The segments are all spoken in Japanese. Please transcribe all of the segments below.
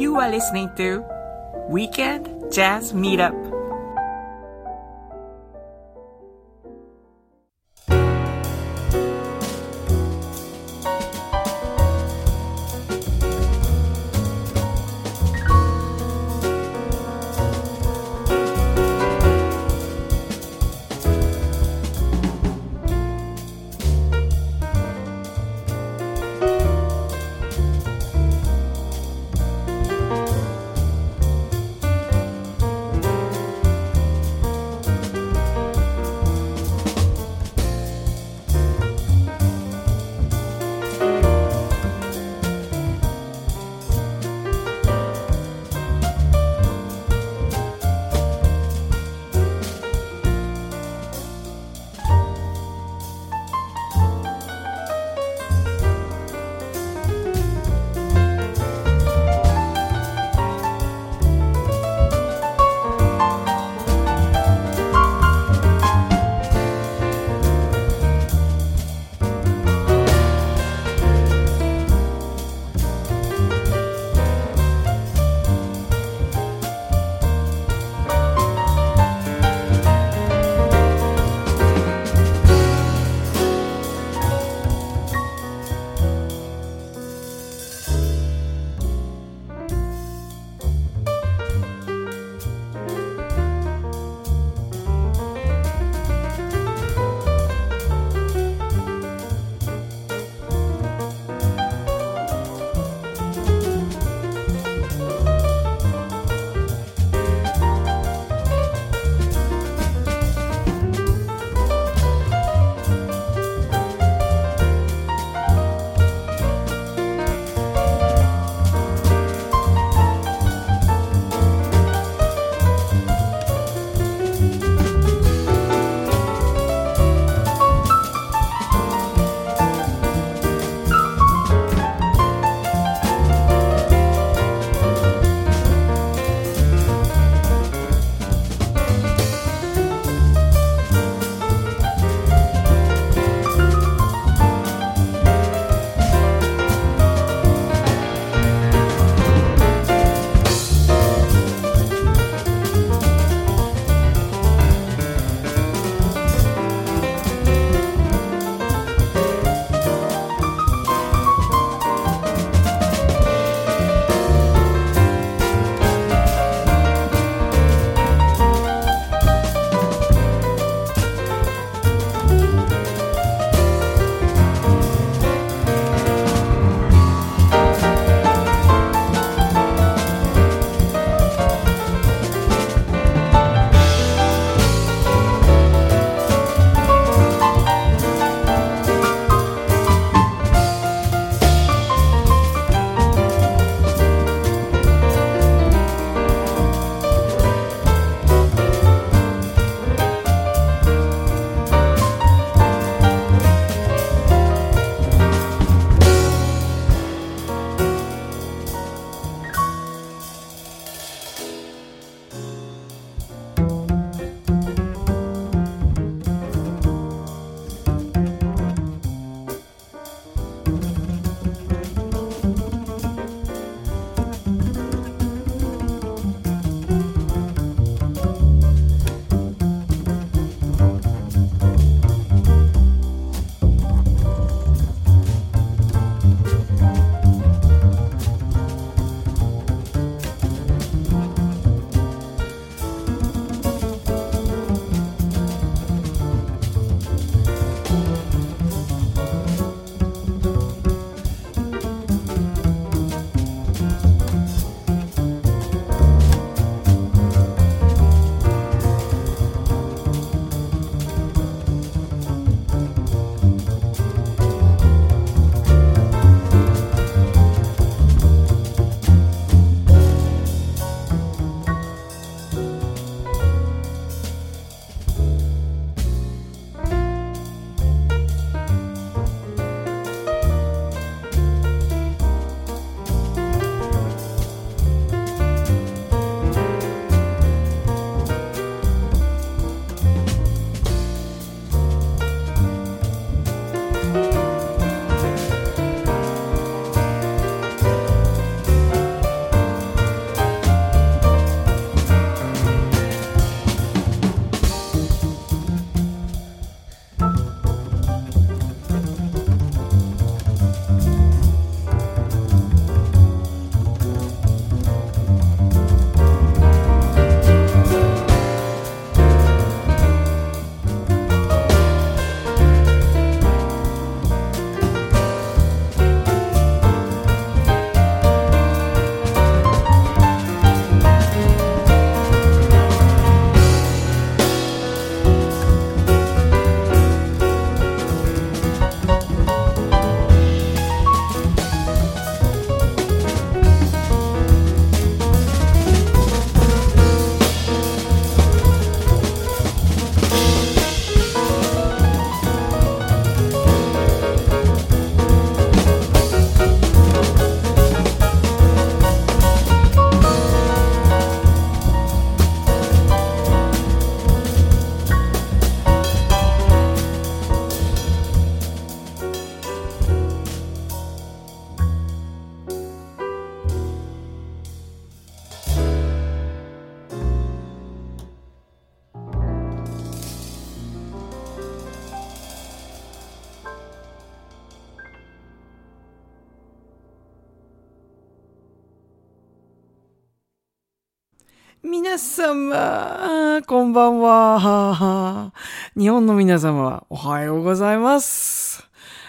You are listening to Weekend Jazz Meetup. こんばんは。日本の皆様は、おはようございます。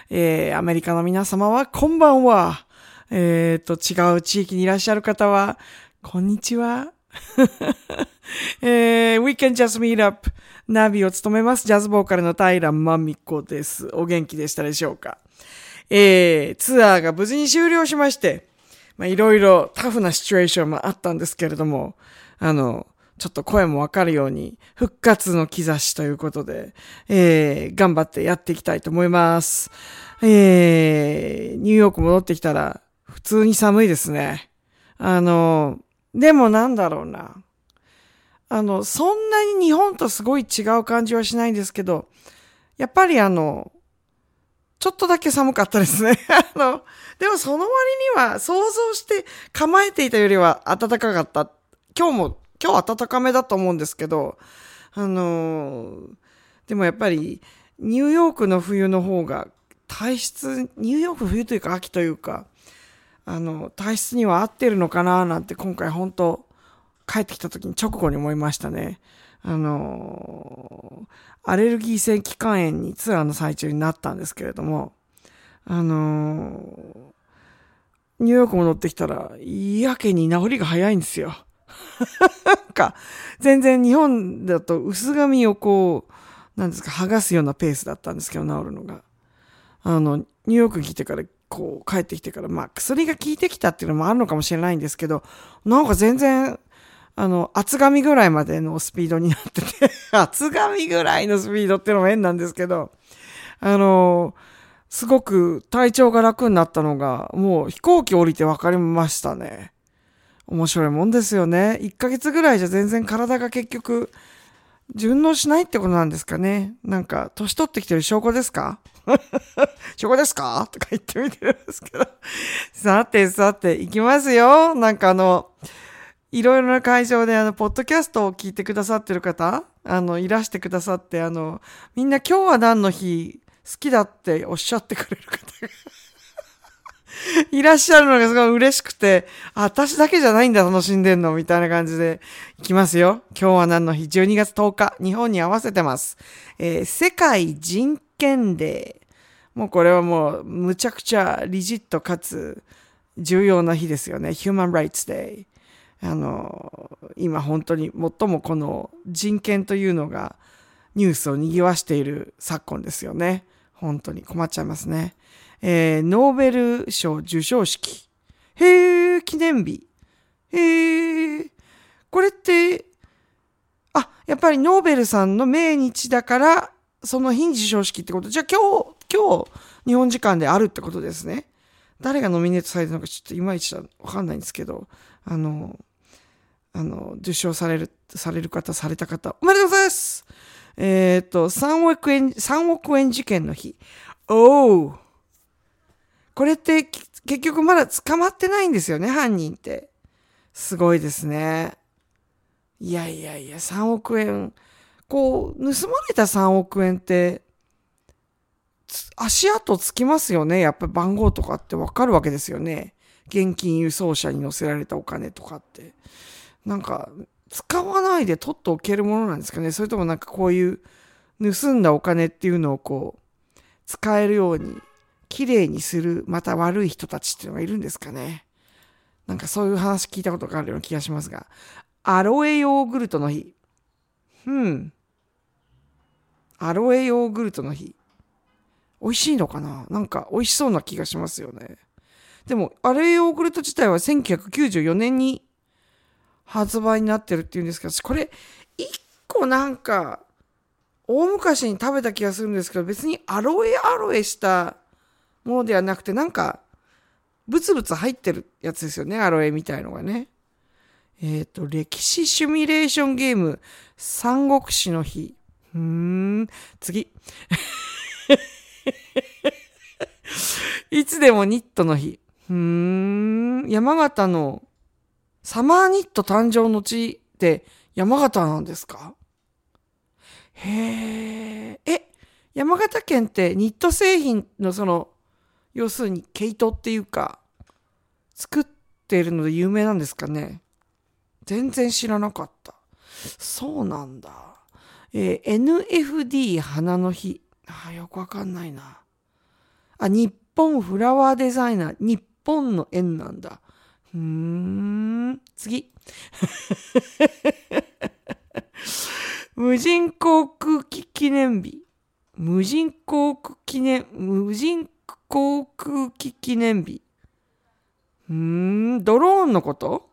えー、アメリカの皆様は、こんばんは。えーと、違う地域にいらっしゃる方は、こんにちは。えー、We can just meet up ナビを務めます。ジャズボーカルの平真美子です。お元気でしたでしょうか？えー、ツアーが無事に終了しまして、ま、いろいろタフなシチュエーションもあったんですけれども、あの、ちょっと声もわかるように、復活の兆しということで、えー、頑張ってやっていきたいと思います。えー、ニューヨーク戻ってきたら、普通に寒いですね。あの、でもなんだろうな。あの、そんなに日本とすごい違う感じはしないんですけど、やっぱりあの、ちょっとだけ寒かったですね。あの、でもその割には想像して構えていたよりは暖かかった。今日も、今日暖かめだと思うんですけど、あのでもやっぱりニューヨークの冬の方が体質、ニューヨーク冬というか秋というか、あの、体質には合ってるのかななんて今回本当帰ってきた時に直後に思いましたね。あのアレルギー性気管炎にツアーの最中になったんですけれども、あのニューヨーク戻ってきたら、やけに治りが早いんですよ。か、全然日本だと薄髪をこう、なんですか、剥がすようなペースだったんですけど、治るのが。あの、ニューヨークに来てから、こう、帰ってきてから、まあ、薬が効いてきたっていうのもあるのかもしれないんですけど、なんか全然、あの、厚紙ぐらいまでのスピードになってて、厚紙ぐらいのスピードっていうのも変なんですけど、あの、すごく体調が楽になったのが、もう飛行機降りて分かりましたね。面白いもんですよね。1ヶ月ぐらいじゃ全然体が結局、順応しないってことなんですかね。なんか、年取ってきてる証拠ですか？証拠ですか？とか言ってみてるんですけど。さてさて、行きますよ。なんかあの、いろいろな会場であの、ポッドキャストを聞いてくださってる方、あの、いらしてくださって、あの、みんな今日は何の日？好きだっておっしゃってくれる方が いらっしゃるのがすごい嬉しくて、あ、私だけじゃないんだ、楽しんでんの、みたいな感じでいきますよ。今日は何の日 ?12 月10日、日本に合わせてます。えー世界人権デー。もうこれはもう、むちゃくちゃリジットかつ重要な日ですよね。Human Rights Day。あの、今本当に最もこの人権というのがニュースを賑わしている昨今ですよね。本当に困っちゃいますね。えーノーベル賞受賞式。へー、記念日。へー、これって、あ、やっぱりノーベルさんの命日だから、その日に授賞式ってこと？じゃあ今日、今日、日本時間であるってことですね。誰がノミネートされたのかちょっといまいちわかんないんですけど、あの、あの、受賞される、される方、された方、おめでとうございますえっ、と、3億円、3億円事件の日。おおこれって結局まだ捕まってないんですよね、犯人って。すごいですね。いやいやいや、3億円。こう、盗まれた3億円って、足跡つきますよね。やっぱり番号とかってわかるわけですよね。現金輸送車に乗せられたお金とかって。なんか、使わないで取っておけるものなんですかね。それともなんかこういう盗んだお金っていうのをこう、使えるように、綺麗にする、また悪い人たちっていうのがいるんですかね。なんかそういう話聞いたことがあるような気がしますが。アロエヨーグルトの日。うん。アロエヨーグルトの日。美味しいのかな？なんか美味しそうな気がしますよね。でも、アロエヨーグルト自体は1994年に発売になってるっていうんですけど、これ、一個なんか、大昔に食べた気がするんですけど、別にアロエアロエしたものではなくて、なんか、ブツブツ入ってるやつですよね、アロエみたいのがね。えっ、と、歴史シミュレーションゲーム、三国志の日。うーん、次。いつでもニットの日。うーん、山形のサマーニット誕生の地って山形なんですか？へえ。え、山形県ってニット製品のその、要するに毛糸っていうか、作ってるので有名なんですかね全然知らなかった。そうなんだ。えー、NFD 花の日。あ、よくわかんないな。あ、日本フラワーデザイナー。日本の縁なんだ。うーん。次。無人航空機記念日。無人航空記念、無人航空機記念日。うーん、ドローンのこと？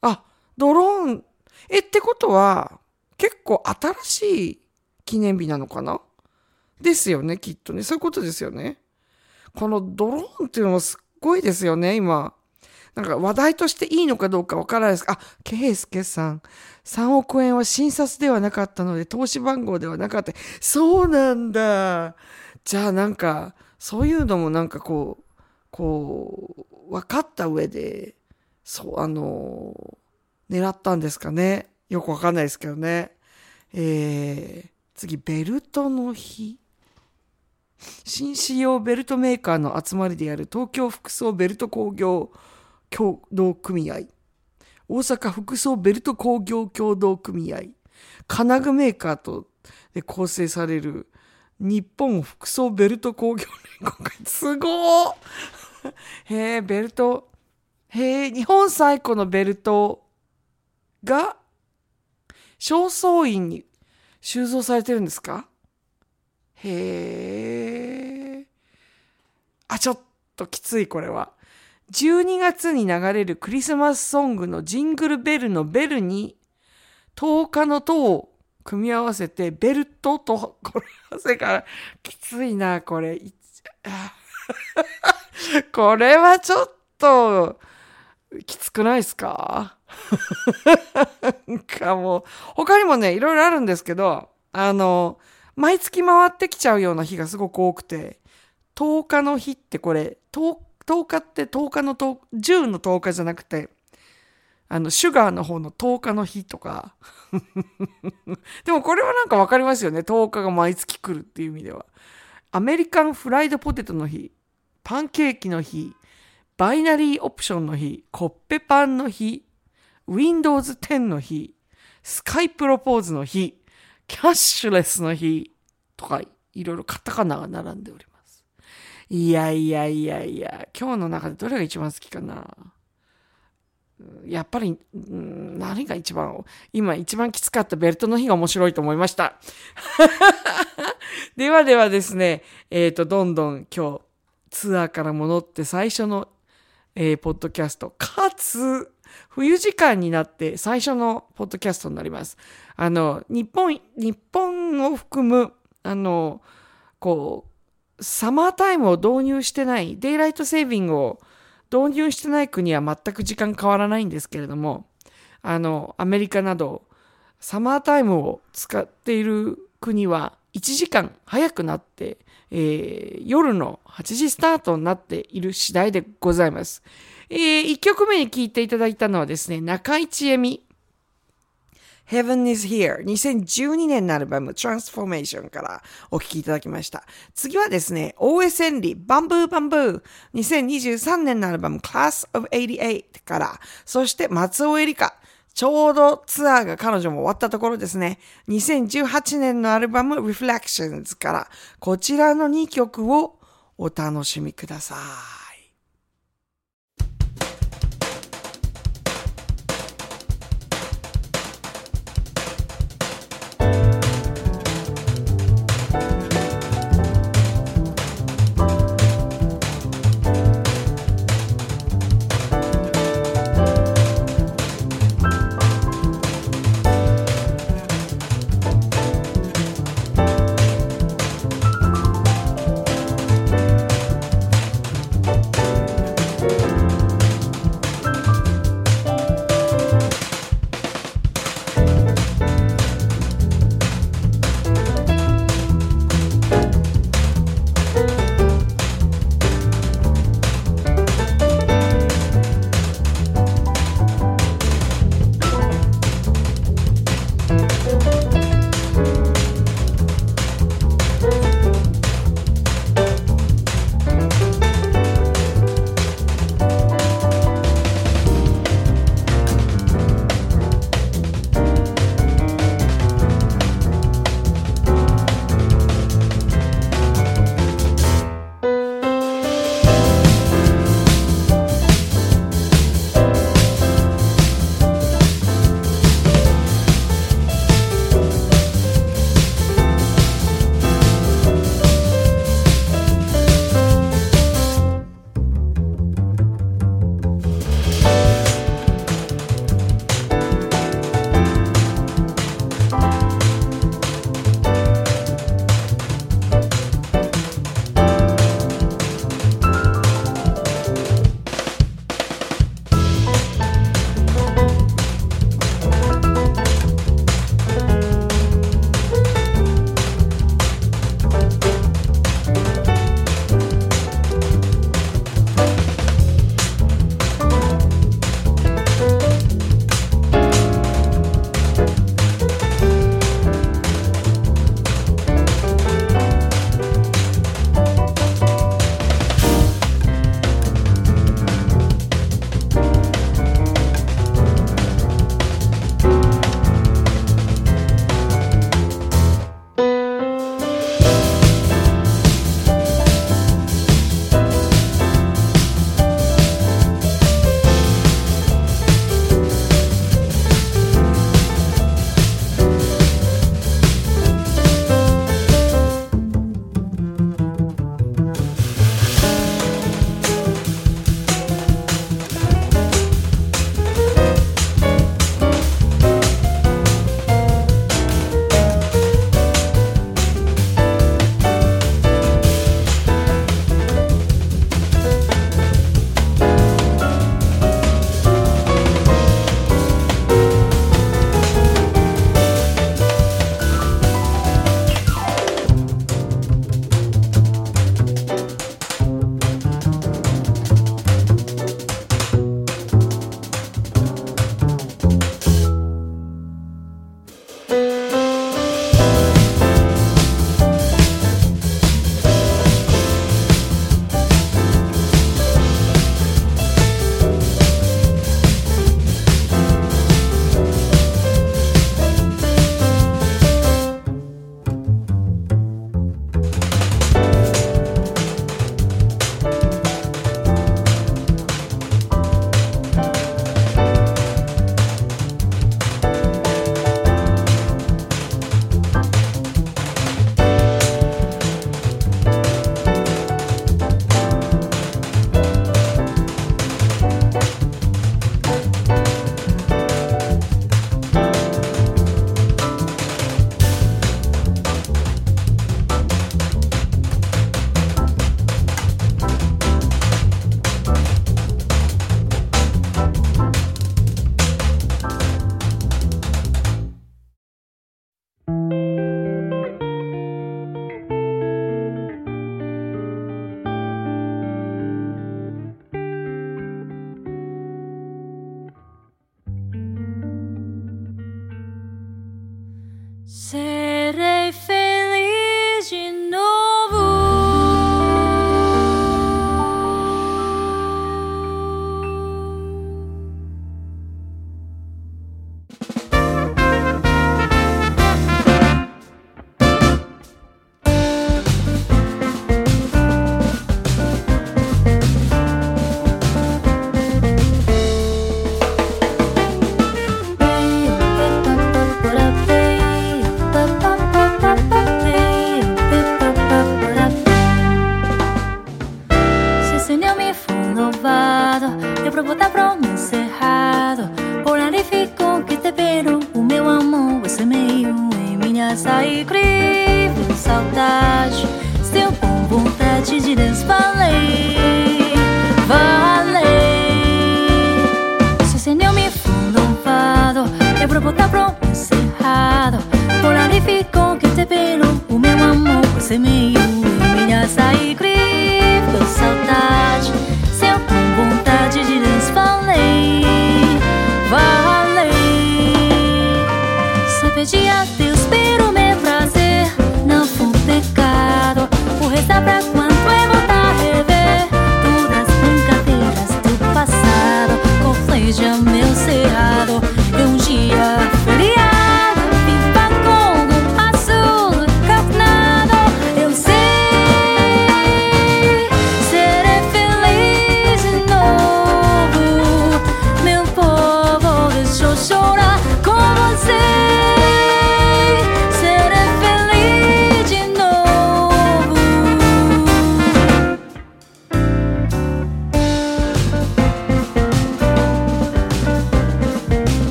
あ、ドローン。え、ってことは、結構新しい記念日なのかな？ですよね、きっとね。そういうことですよね。このドローンっていうのもすっごいですよね、今。なんか話題としていいのかどうかわからないです。あ、ケイスケさん。3億円は診察ではなかったので、投資番号ではなかった。そうなんだ。じゃあなんか、そういうのもなんかこう、こう、分かった上で、そう、あの、狙ったんですかね。よくわかんないですけどね。えー、次、ベルトの日。紳士用ベルトメーカーの集まりである東京服装ベルト工業協同組合、大阪服装ベルト工業協同組合、金具メーカーとで構成される日本服装ベルト工業連合会。すごーへえ、ベルト。へえ、日本最古のベルトが、正倉院に収蔵されてるんですか？へえ。あ、ちょっときつい、これは。12月に流れるクリスマスソングのジングルベルのベルに、10日の10を組み合わせて、ベルトと、これ合わせから、きついな、これ。これはちょっと、きつくないですか？なんかもう、他にもね、いろいろあるんですけど、あの、毎月回ってきちゃうような日がすごく多くて、10日の日ってこれ、10, 10日って10日の10、10の10日じゃなくて、あの、シュガーの方の10日の日とか。でもこれはなんかわかりますよね。10日が毎月来るっていう意味では。アメリカンフライドポテトの日、パンケーキの日、バイナリーオプションの日、コッペパンの日、Windows 10の日、スカイプロポーズの日、キャッシュレスの日とか、いろいろカタカナが並んでおります。いやいやいやいや、今日の中でどれが一番好きかなやっぱり、何が一番、今一番きつかったベルトの日が面白いと思いました。ではではですね、えっ、ー、と、どんどん今日、ツアーから戻って最初の、えー、ポッドキャスト、かつ、冬時間になって最初のポッドキャストになります。あの、日本、日本を含む、あの、こう、サマータイムを導入してない、デイライトセービングを導入してない国は全く時間変わらないんですけれども、あの、アメリカなど、サマータイムを使っている国は1時間早くなって、えー、夜の8時スタートになっている次第でございます。えー、1曲目に聴いていただいたのはですね、中市恵美。Heaven is Here 2012年のアルバム Transformation からお聴きいただきました。次はですね、OS エンリバンブーバンブー2023年のアルバム Class of 88から、そして松尾恵里香ちょうどツアーが彼女も終わったところですね。2018年のアルバム Reflections からこちらの2曲をお楽しみください。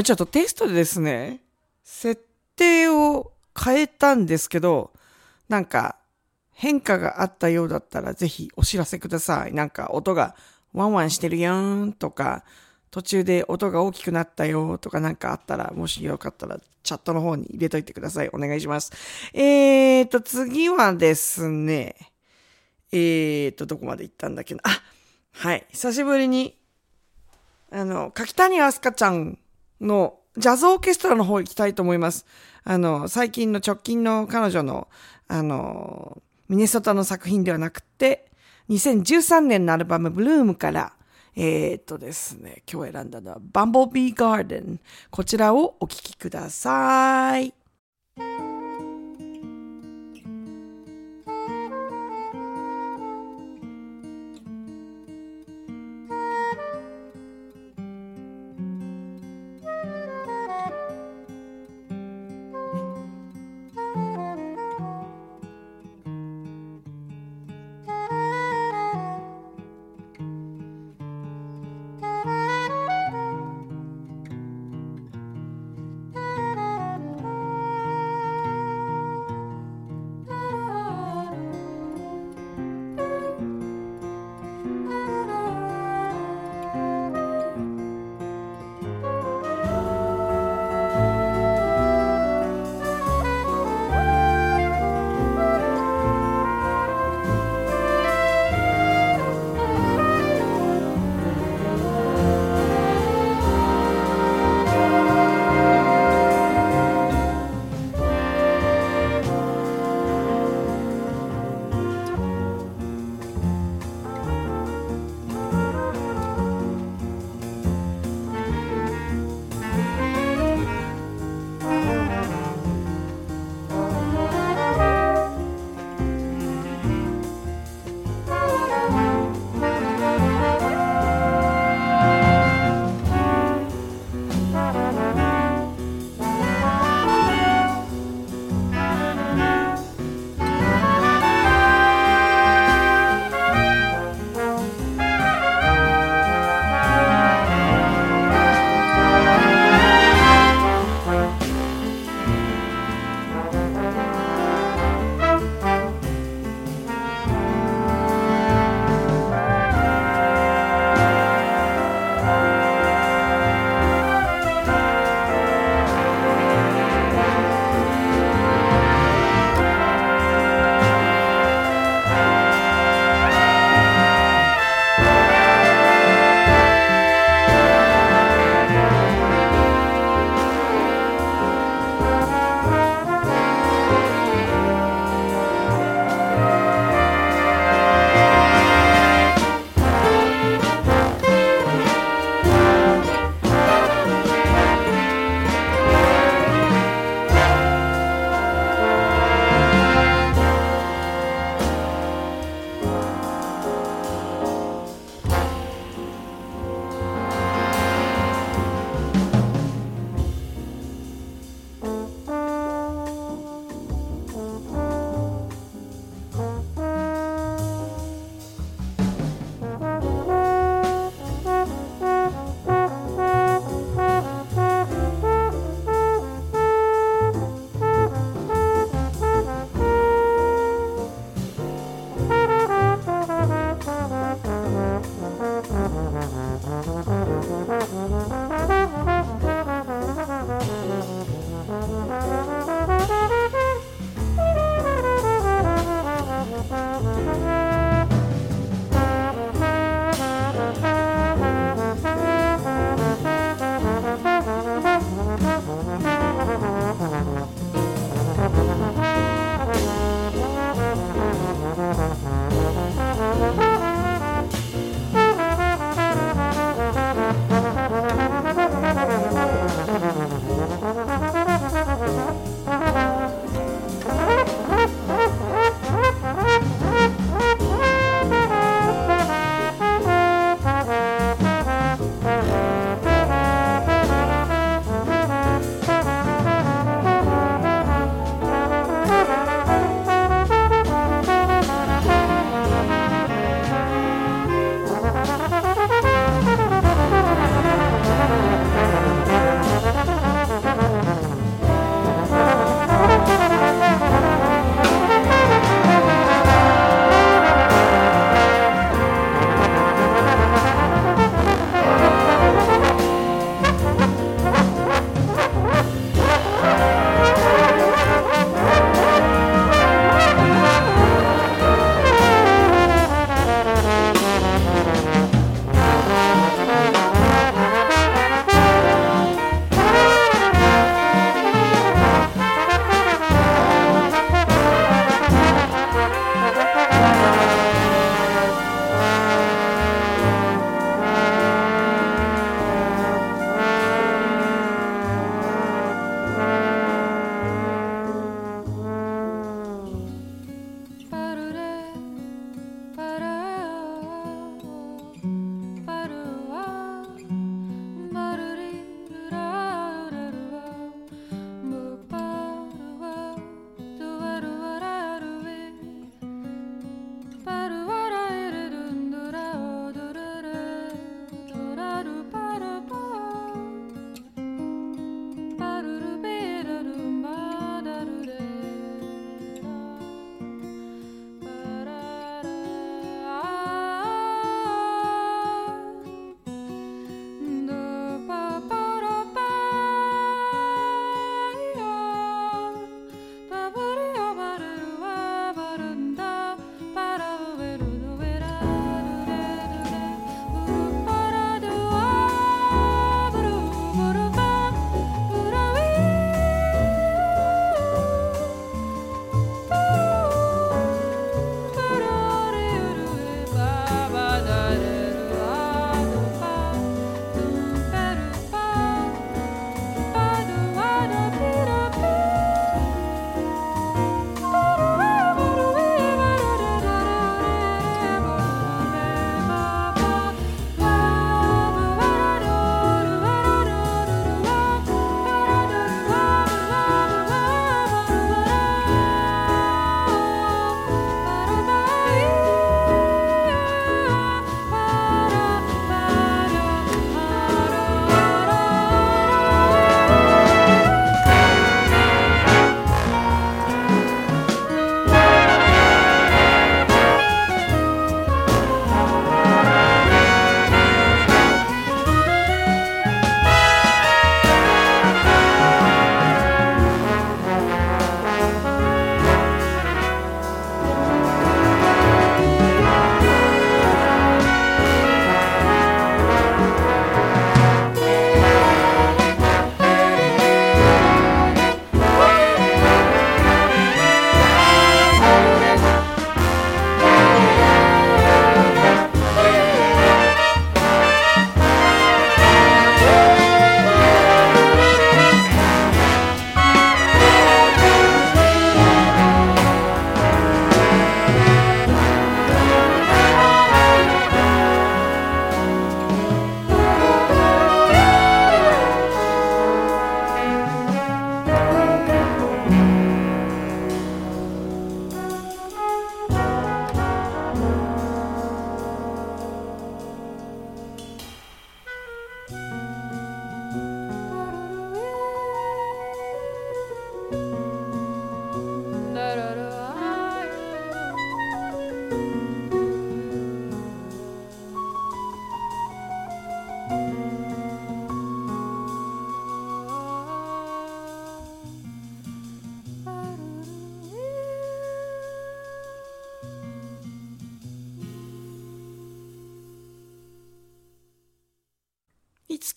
今ちょっとテストでですね、設定を変えたんですけど、なんか変化があったようだったらぜひお知らせください。なんか音がワンワンしてるやんとか、途中で音が大きくなったよとかなんかあったら、もしよかったらチャットの方に入れといてください。お願いします。えーと、次はですね、えーと、どこまで行ったんだっけな。あ、はい。久しぶりにあの、柿谷明日香ちゃんのジャズオーケストラの方行きたいと思います。あの、最近の直近の彼女の、あの、ミネソタの作品ではなくて、2013年のアルバムブルームから、えー、っとですね、今日選んだのはバンボービーガーデン。こちらをお聴きください。「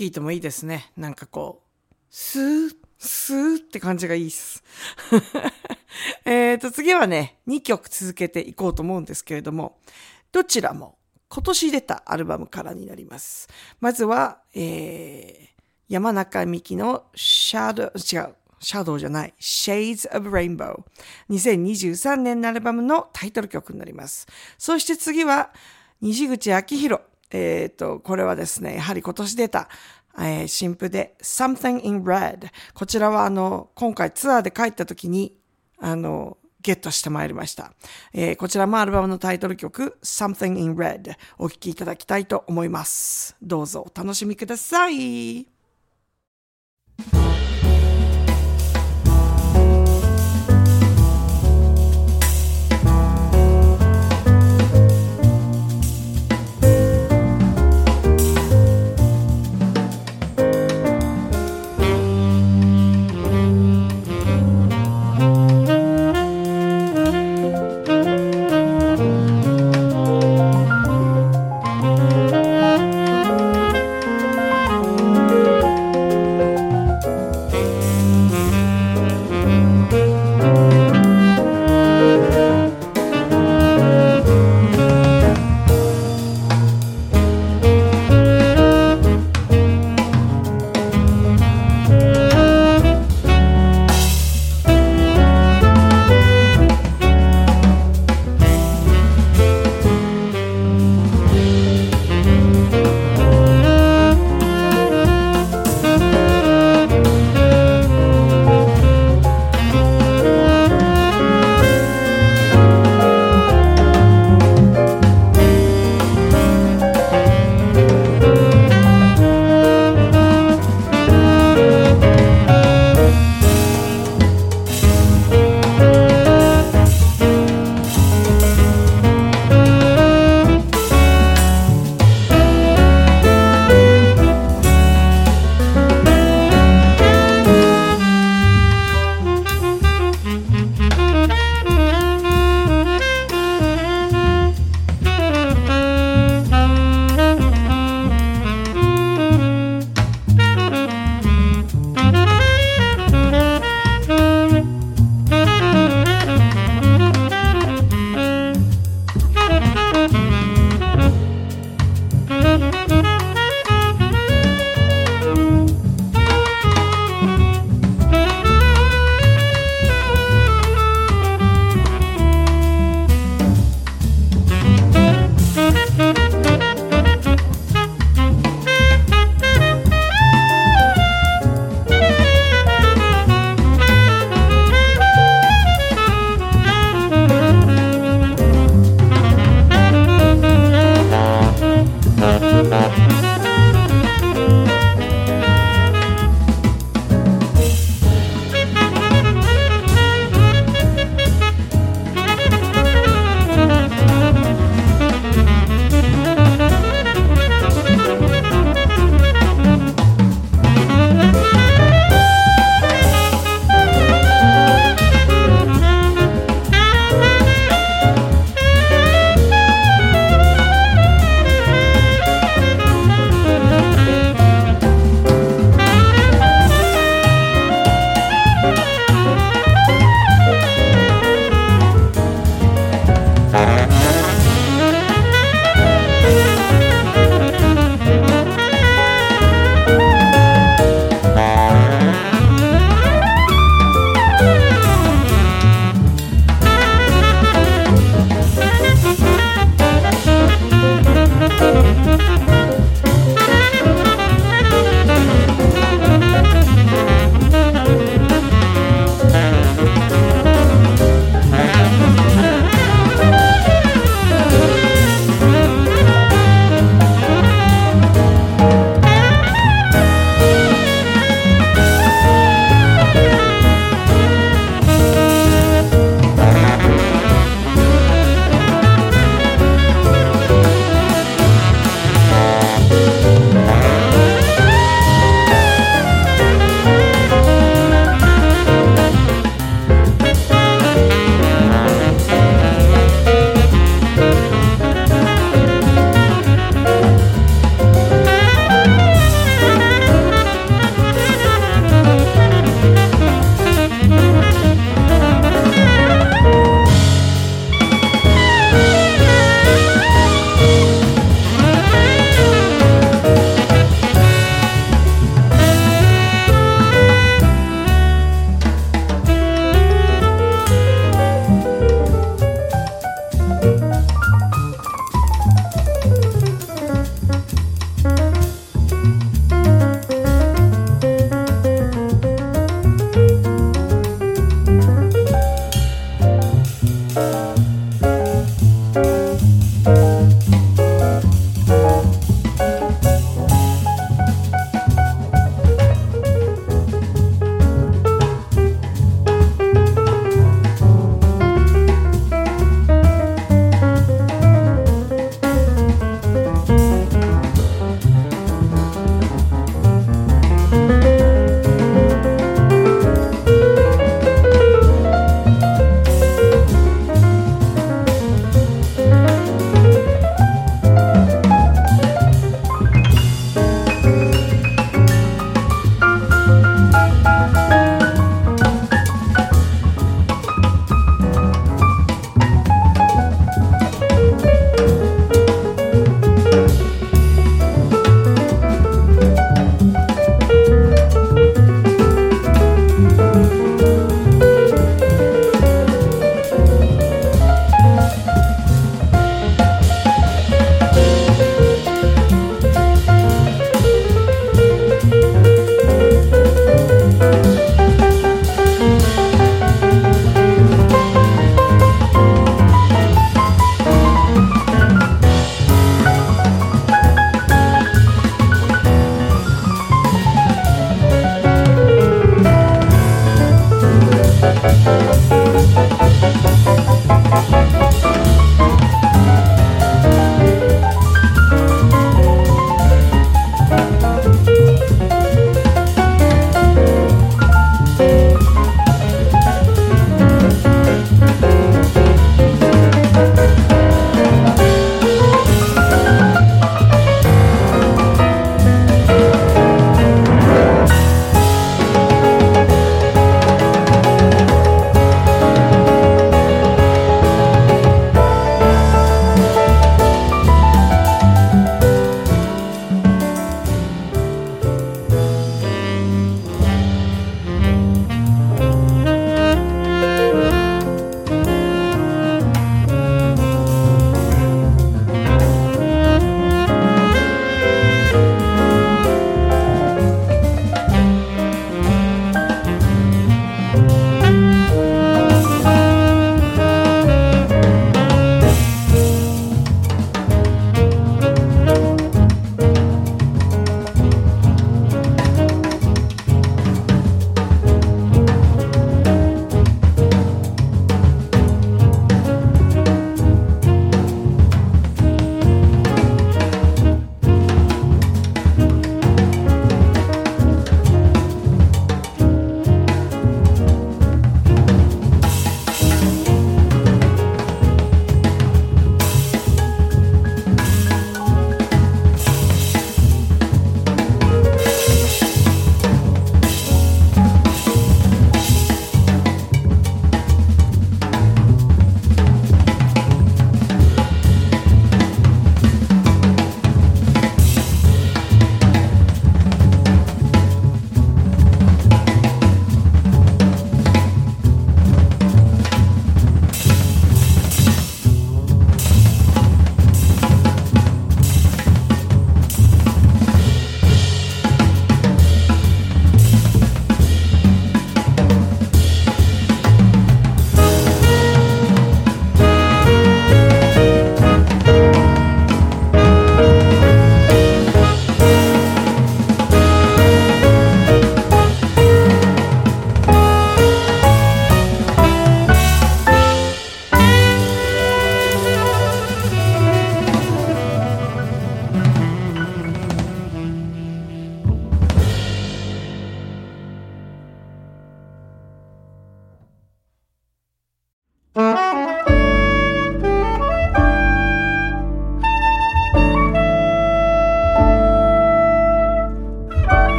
いつ聴いてもいいですね。なんかこう、スー、スーって感じがいいっす。えっと、次はね、2曲続けていこうと思うんですけれども、どちらも今年出たアルバムからになります。まずは、えー、山中美希の Shadow、違う、Shadow じゃない、Shades of Rainbow。2023年のアルバムのタイトル曲になります。そして次は、西口明宏。えっ、と、これはですね、やはり今年出た、えー、新譜で Something in Red。こちらはあの、今回ツアーで帰った時に、あの、ゲットしてまいりました。えー、こちらもアルバムのタイトル曲 Something in Red お聴きいただきたいと思います。どうぞお楽しみください。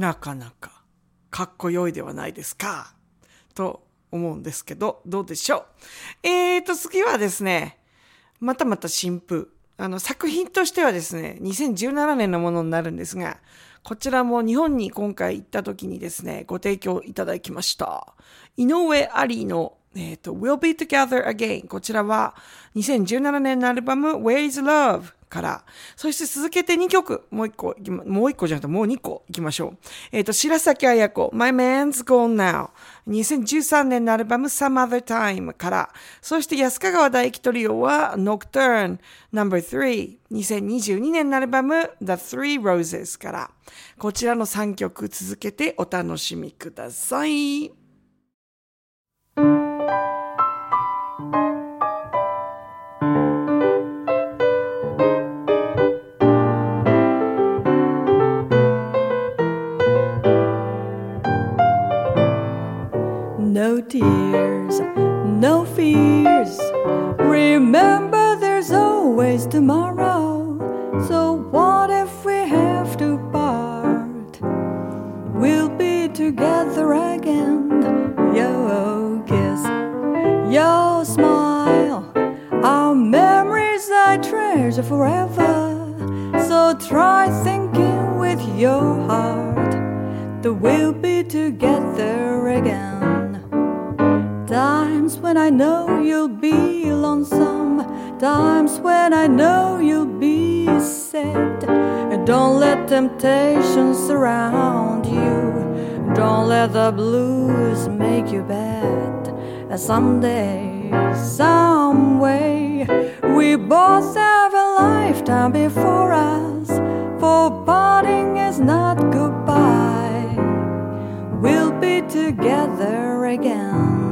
なかなかかっこよいではないですか。と思うんですけど、どうでしょう。えーと、次はですね、またまた新風。あの、作品としてはですね、2017年のものになるんですが、こちらも日本に今回行った時にですね、ご提供いただきました。井上アリーの、えっ、ー、と、We'll Be Together Again。こちらは2017年のアルバム Where's Love? から、そして続けて2曲、もう1個、もう1個じゃなくてもう2個いきましょう。えっ、ー、と、白崎彩子、My Man's Gone Now。2013年のアルバム Some Other Time から、そして安川大輝トリオは Nocturne No.3。2022年のアルバム The Three Roses から、こちらの3曲続けてお楽しみください。No tears, no fears. Remember, there's always tomorrow. So, what if we have to part? We'll be together again. Your kiss, your smile, our memories I treasure forever. So, try thinking with your heart that we'll be together again. Times when I know you'll be lonesome, times when I know you'll be sad. And Don't let temptation surround you, don't let the blues make you bad. And Someday, some way, we both have a lifetime before us, for parting is not goodbye. We'll be together again.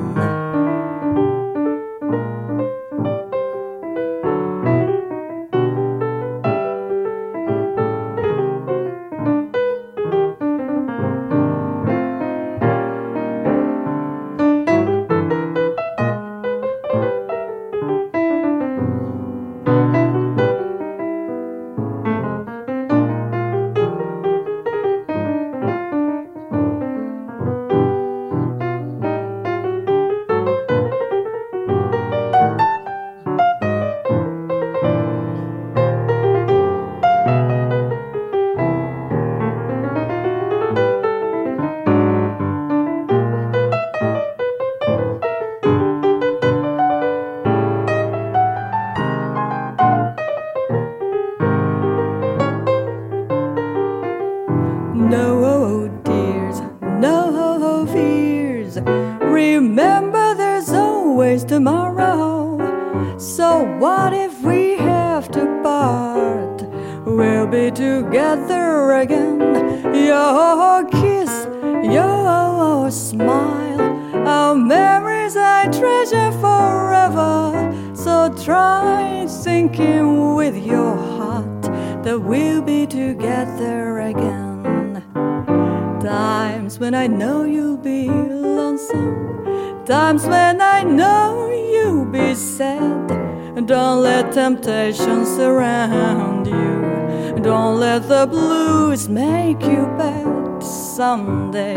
Temptation surround you. Don't let the blues make you bad. Someday,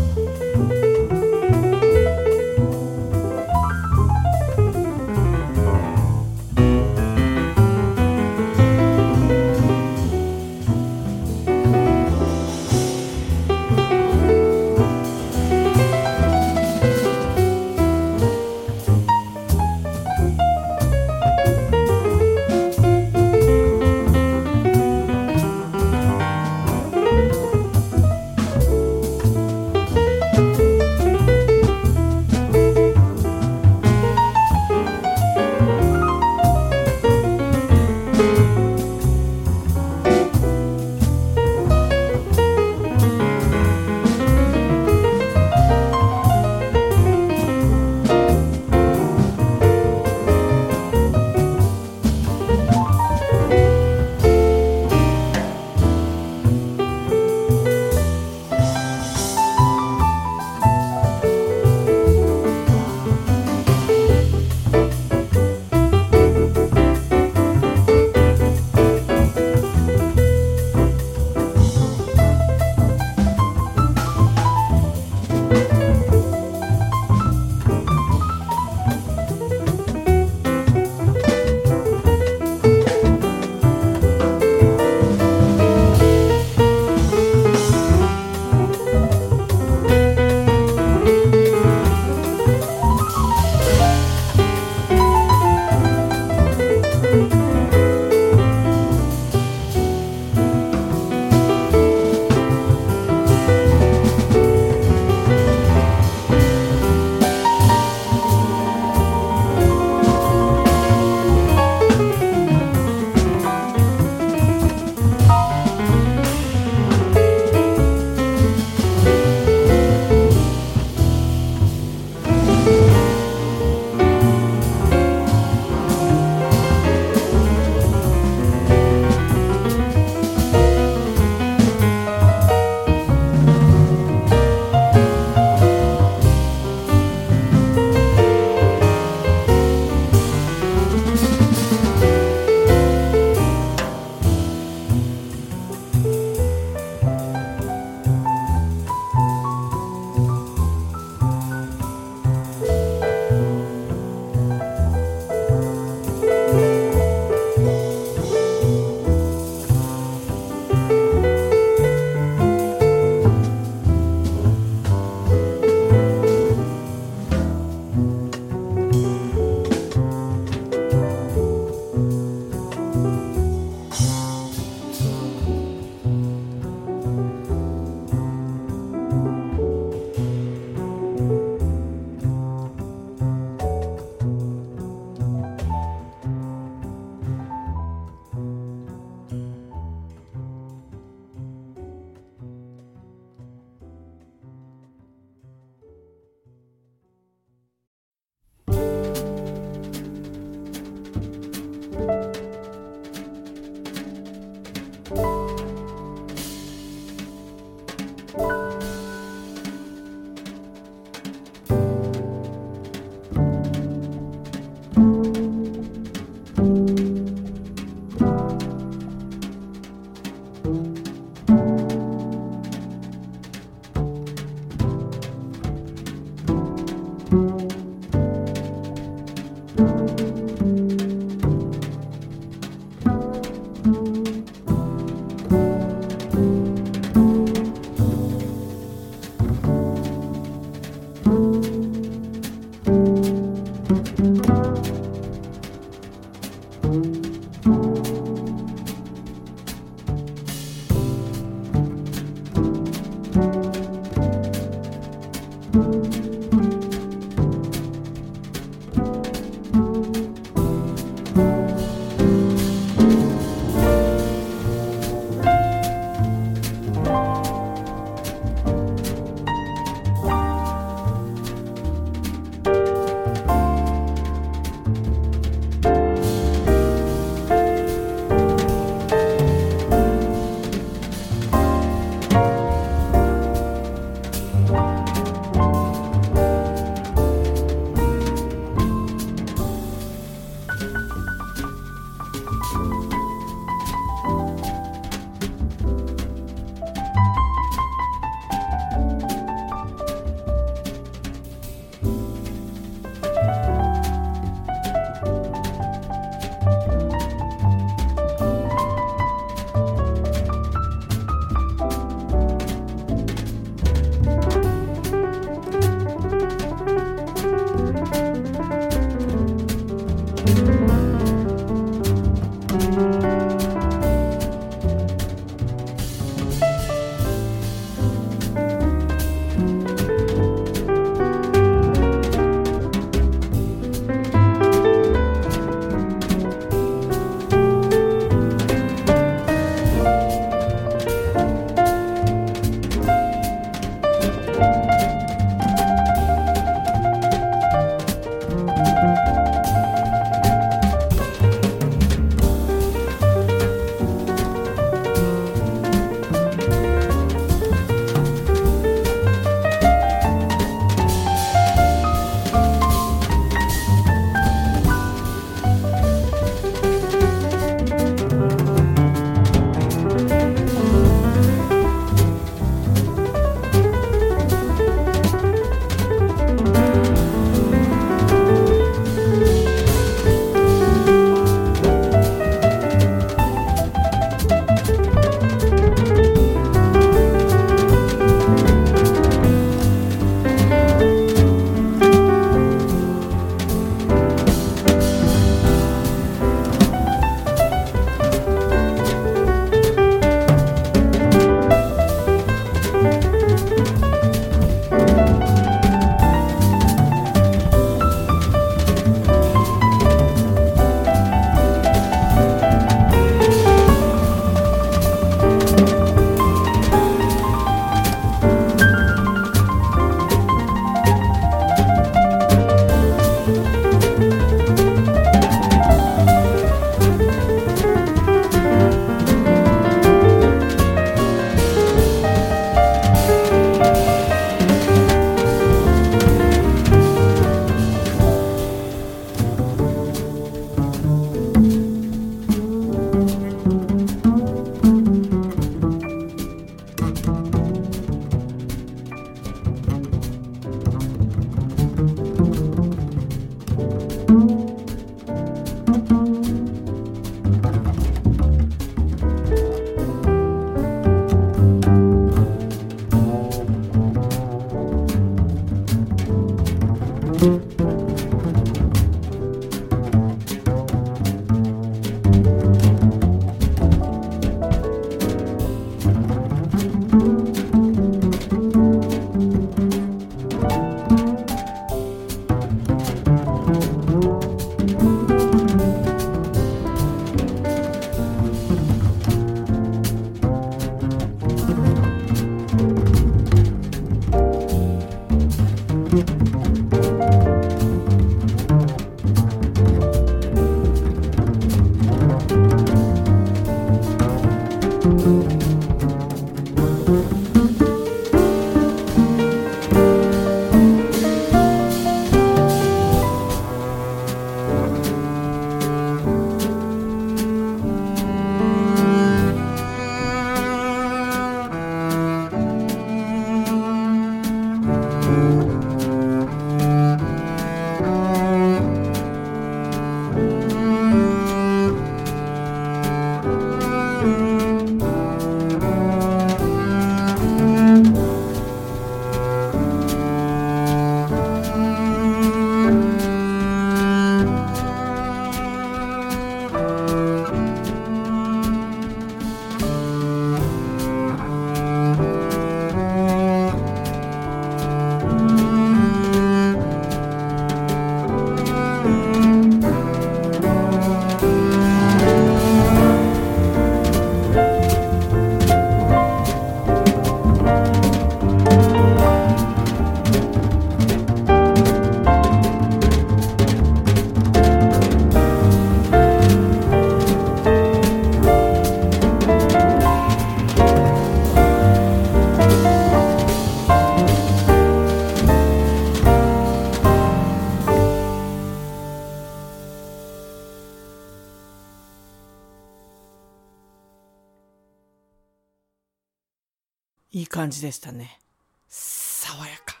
感じでしたね。爽やか。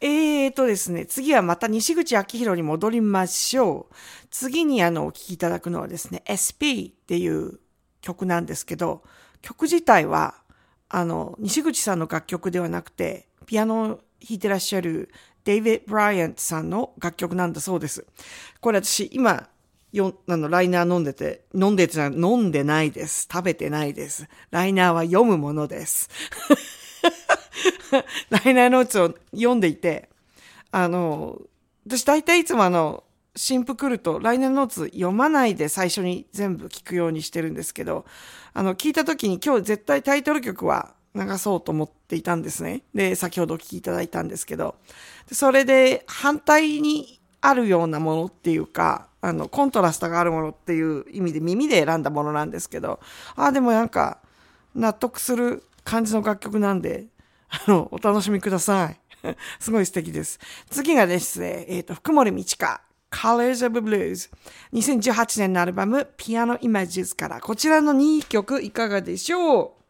えーとですね、次はまた西口明宏に戻りましょう。次にあの、お聴きいただくのはですね、SP っていう曲なんですけど、曲自体は、あの、西口さんの楽曲ではなくて、ピアノを弾いてらっしゃるデイビッド・ブライアントさんの楽曲なんだそうです。これ私、今、よ、あの、ライナー飲んでて、飲んでて、飲んでないです。食べてないです。ライナーは読むものです。ライナーノーツを読んでいて、あの、私大体いつもあの、新譜来ると、ライナーノーツ読まないで最初に全部聞くようにしてるんですけど、あの、聞いた時に今日絶対タイトル曲は流そうと思っていたんですね。で、先ほど聞きいただいたんですけど、それで反対にあるようなものっていうか、あの、コントラストがあるものっていう意味で耳で選んだものなんですけど、ああ、でもなんか、納得する感じの楽曲なんで、あの、お楽しみください。すごい素敵です。次がですね、えっ、と、福森道香。Colors of Blues。2018年のアルバム、ピアノイマージズから、こちらの2曲いかがでしょう？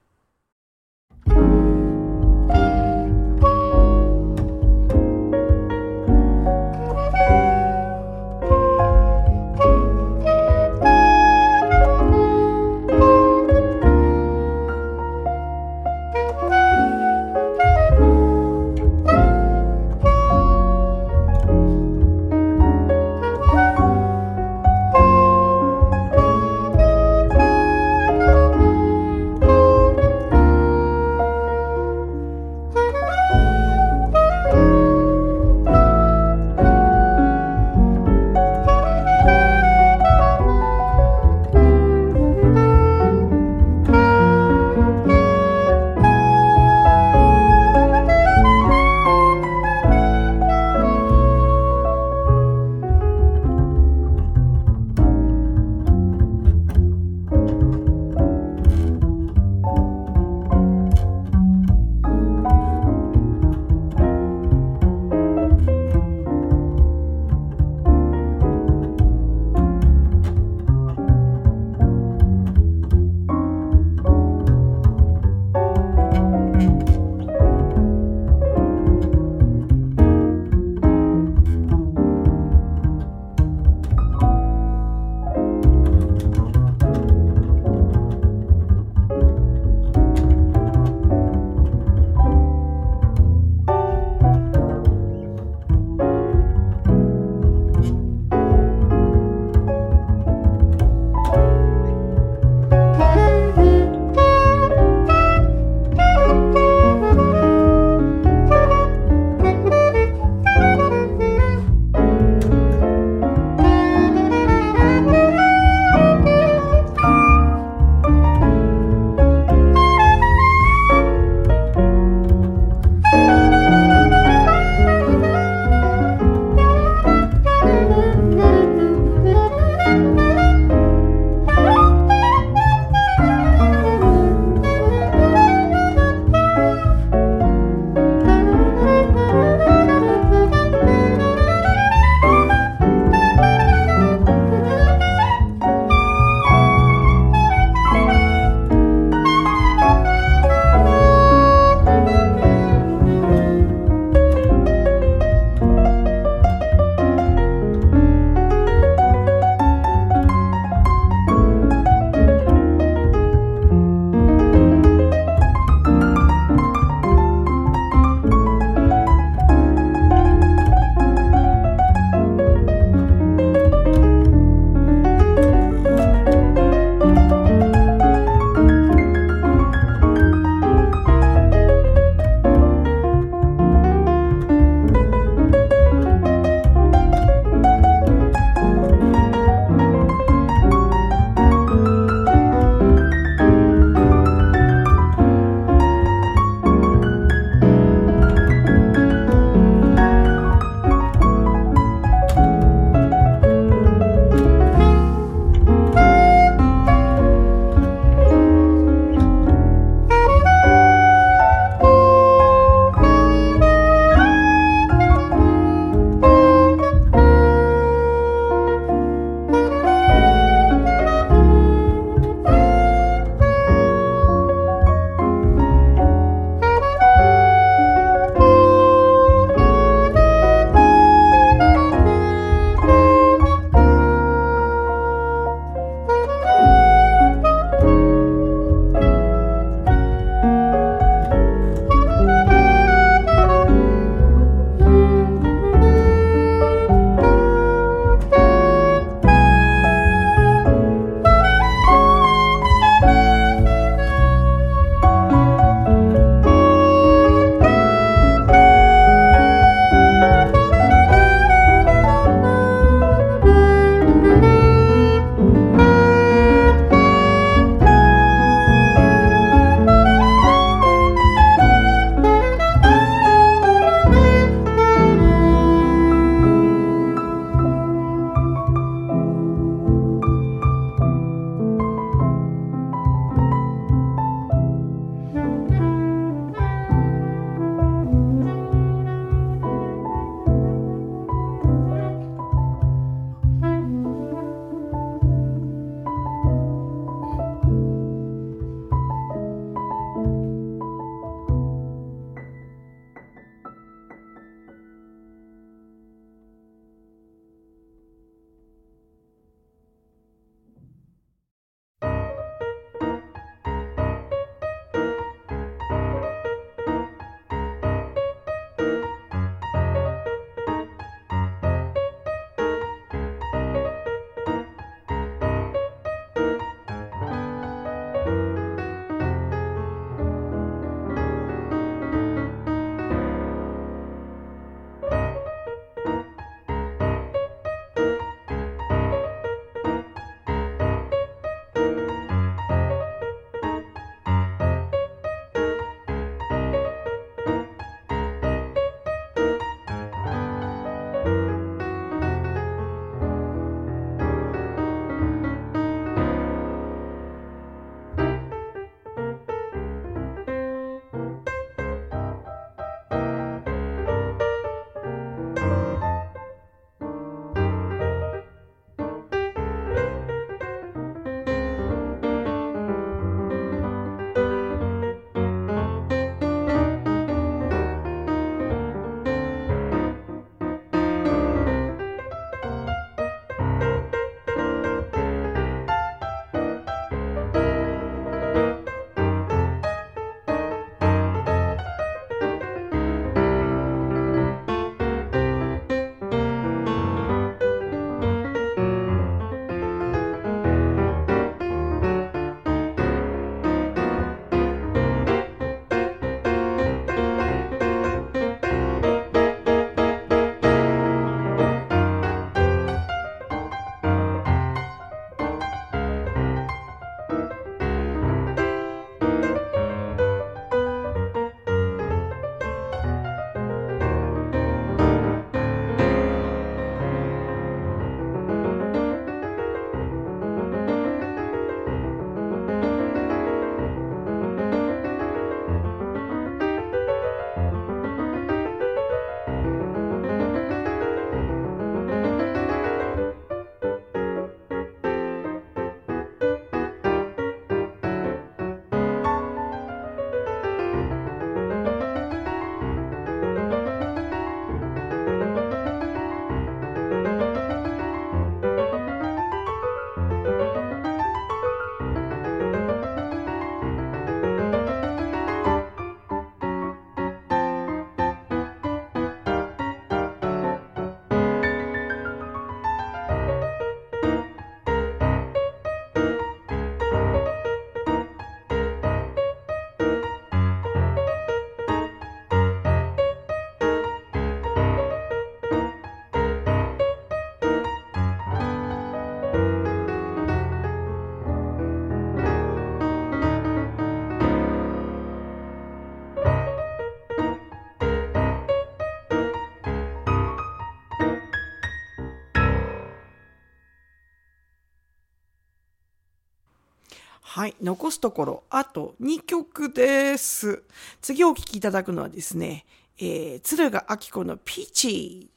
はい。残すところ、あと2曲です。次お聴きいただくのはですね、えー、鶴が明子のピーチ。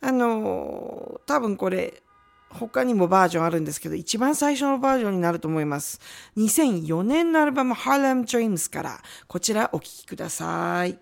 あのー多分これ、他にもバージョンあるんですけど、一番最初のバージョンになると思います。2004年のアルバム Harlem Dreams から、こちらお聴きください。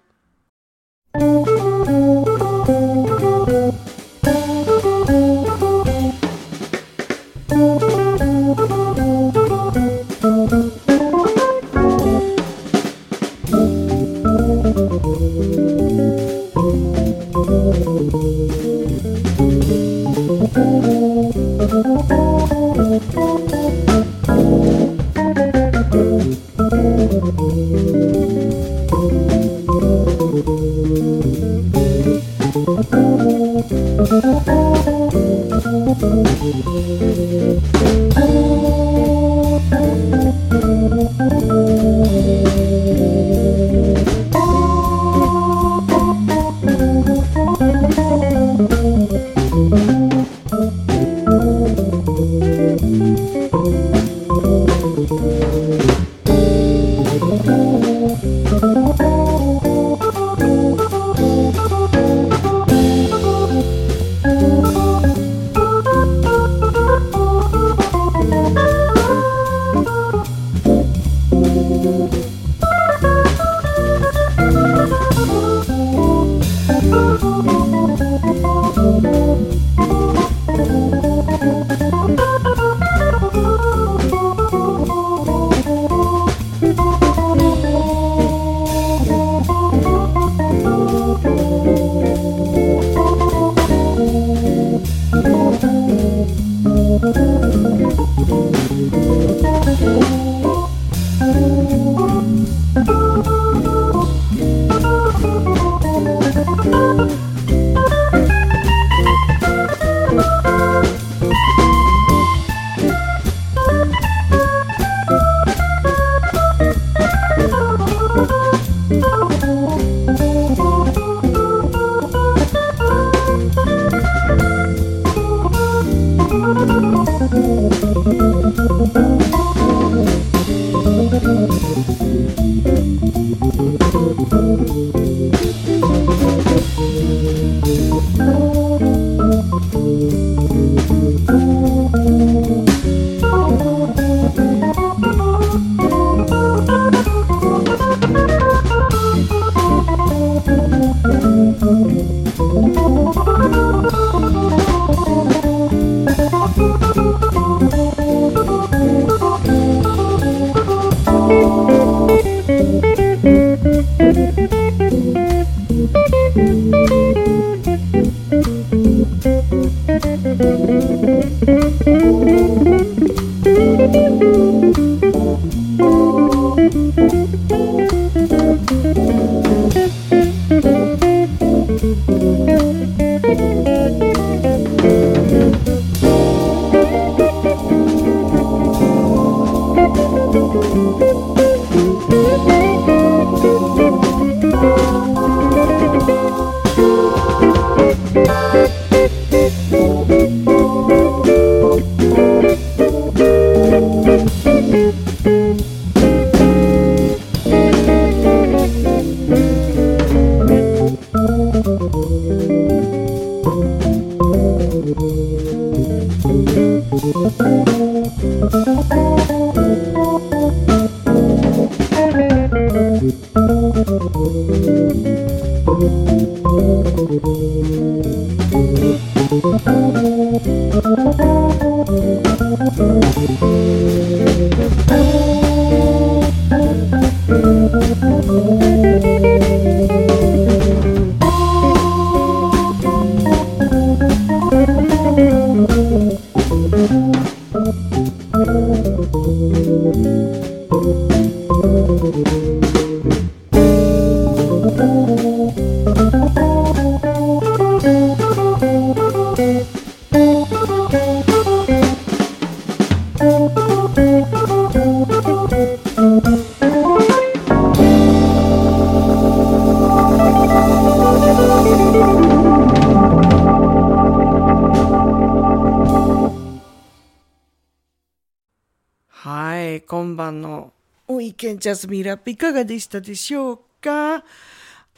We Can Just Meet Up いかがでしたでしょうか？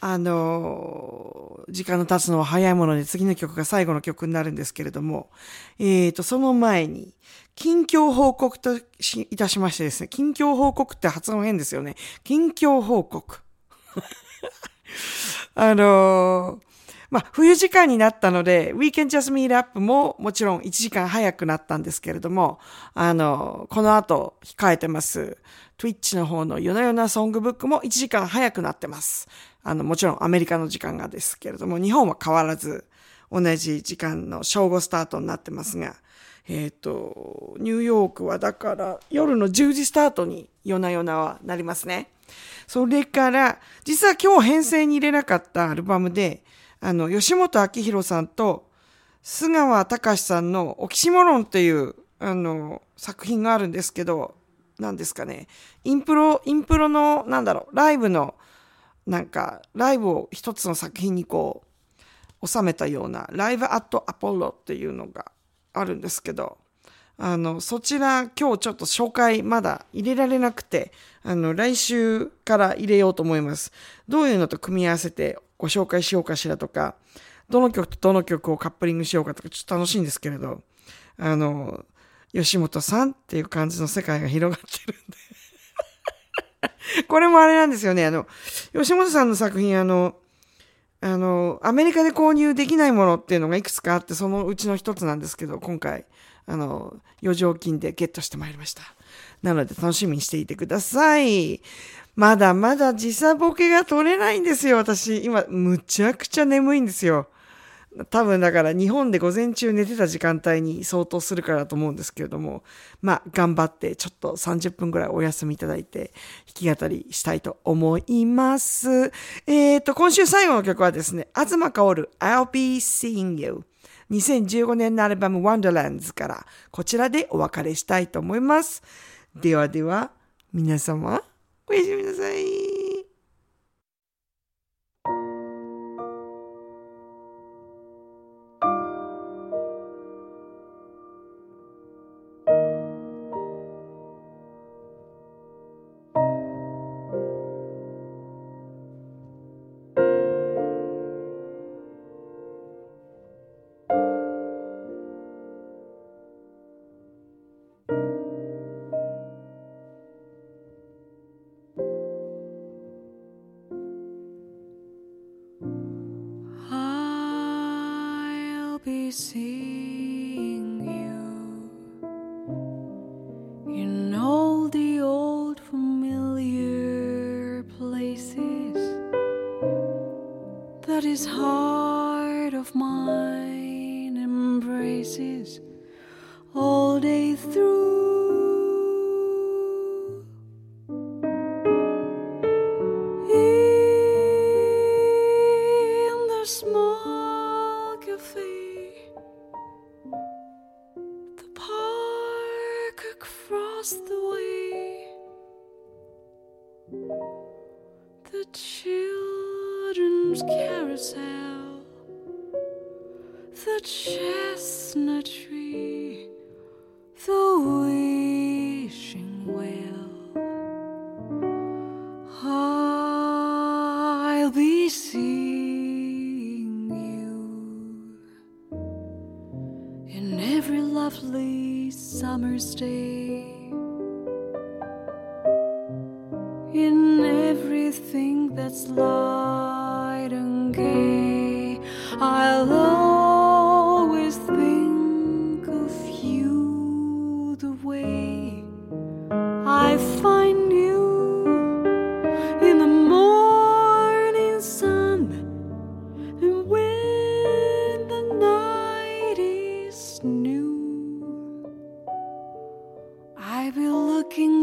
あの、時間の経つのは早いもので次の曲が最後の曲になるんですけれども、えーと、その前に、近況報告といたしましてですね、近況報告って発音変ですよね。近況報告。あのまあ、冬時間になったので、We Can Just Meet Up ももちろん1時間早くなったんですけれども、あの、この後控えてます、Twitch の方の夜な夜なソングブックも1時間早くなってます。あの、もちろんアメリカの時間がですけれども、日本は変わらず同じ時間の正午スタートになってますが、えっ、ー、と、ニューヨークはだから夜の10時スタートに夜な夜なはなりますね。それから、実は今日編成に入れなかったアルバムで、あの、吉本明宏さんと、菅川隆さんのオキシモロンっていう、あの、作品があるんですけど、何ですかね。インプロ、インプロの、なんだろう、ライブの、なんか、ライブを一つの作品にこう、収めたような、ライブアットアポロっていうのがあるんですけど、あの、そちら今日ちょっと紹介まだ入れられなくて、あの、来週から入れようと思います。どういうのと組み合わせてご紹介しようかしらとか、どの曲とどの曲をカップリングしようかとか、ちょっと楽しいんですけれど、あの、吉本さんっていう感じの世界が広がってるんで これもあれなんですよね。あの、吉本さんの作品、あの、あの、アメリカで購入できないものっていうのがいくつかあって、そのうちの一つなんですけど、今回、あの、余剰金でゲットしてまいりました。なので楽しみにしていてください。まだまだ時差ボケが取れないんですよ、私。今、むちゃくちゃ眠いんですよ。多分だから日本で午前中寝てた時間帯に相当するからだと思うんですけれども、まあ頑張ってちょっと30分ぐらいお休みいただいて弾き語りしたいと思います。えっ、ー、と、今週最後の曲はですね、東薫 I'll be seeing you。2015年のアルバム Wonderlands からこちらでお別れしたいと思います。ではでは、皆様、おやすみなさい。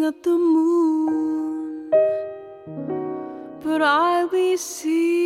at the moon, but I'll be seeing.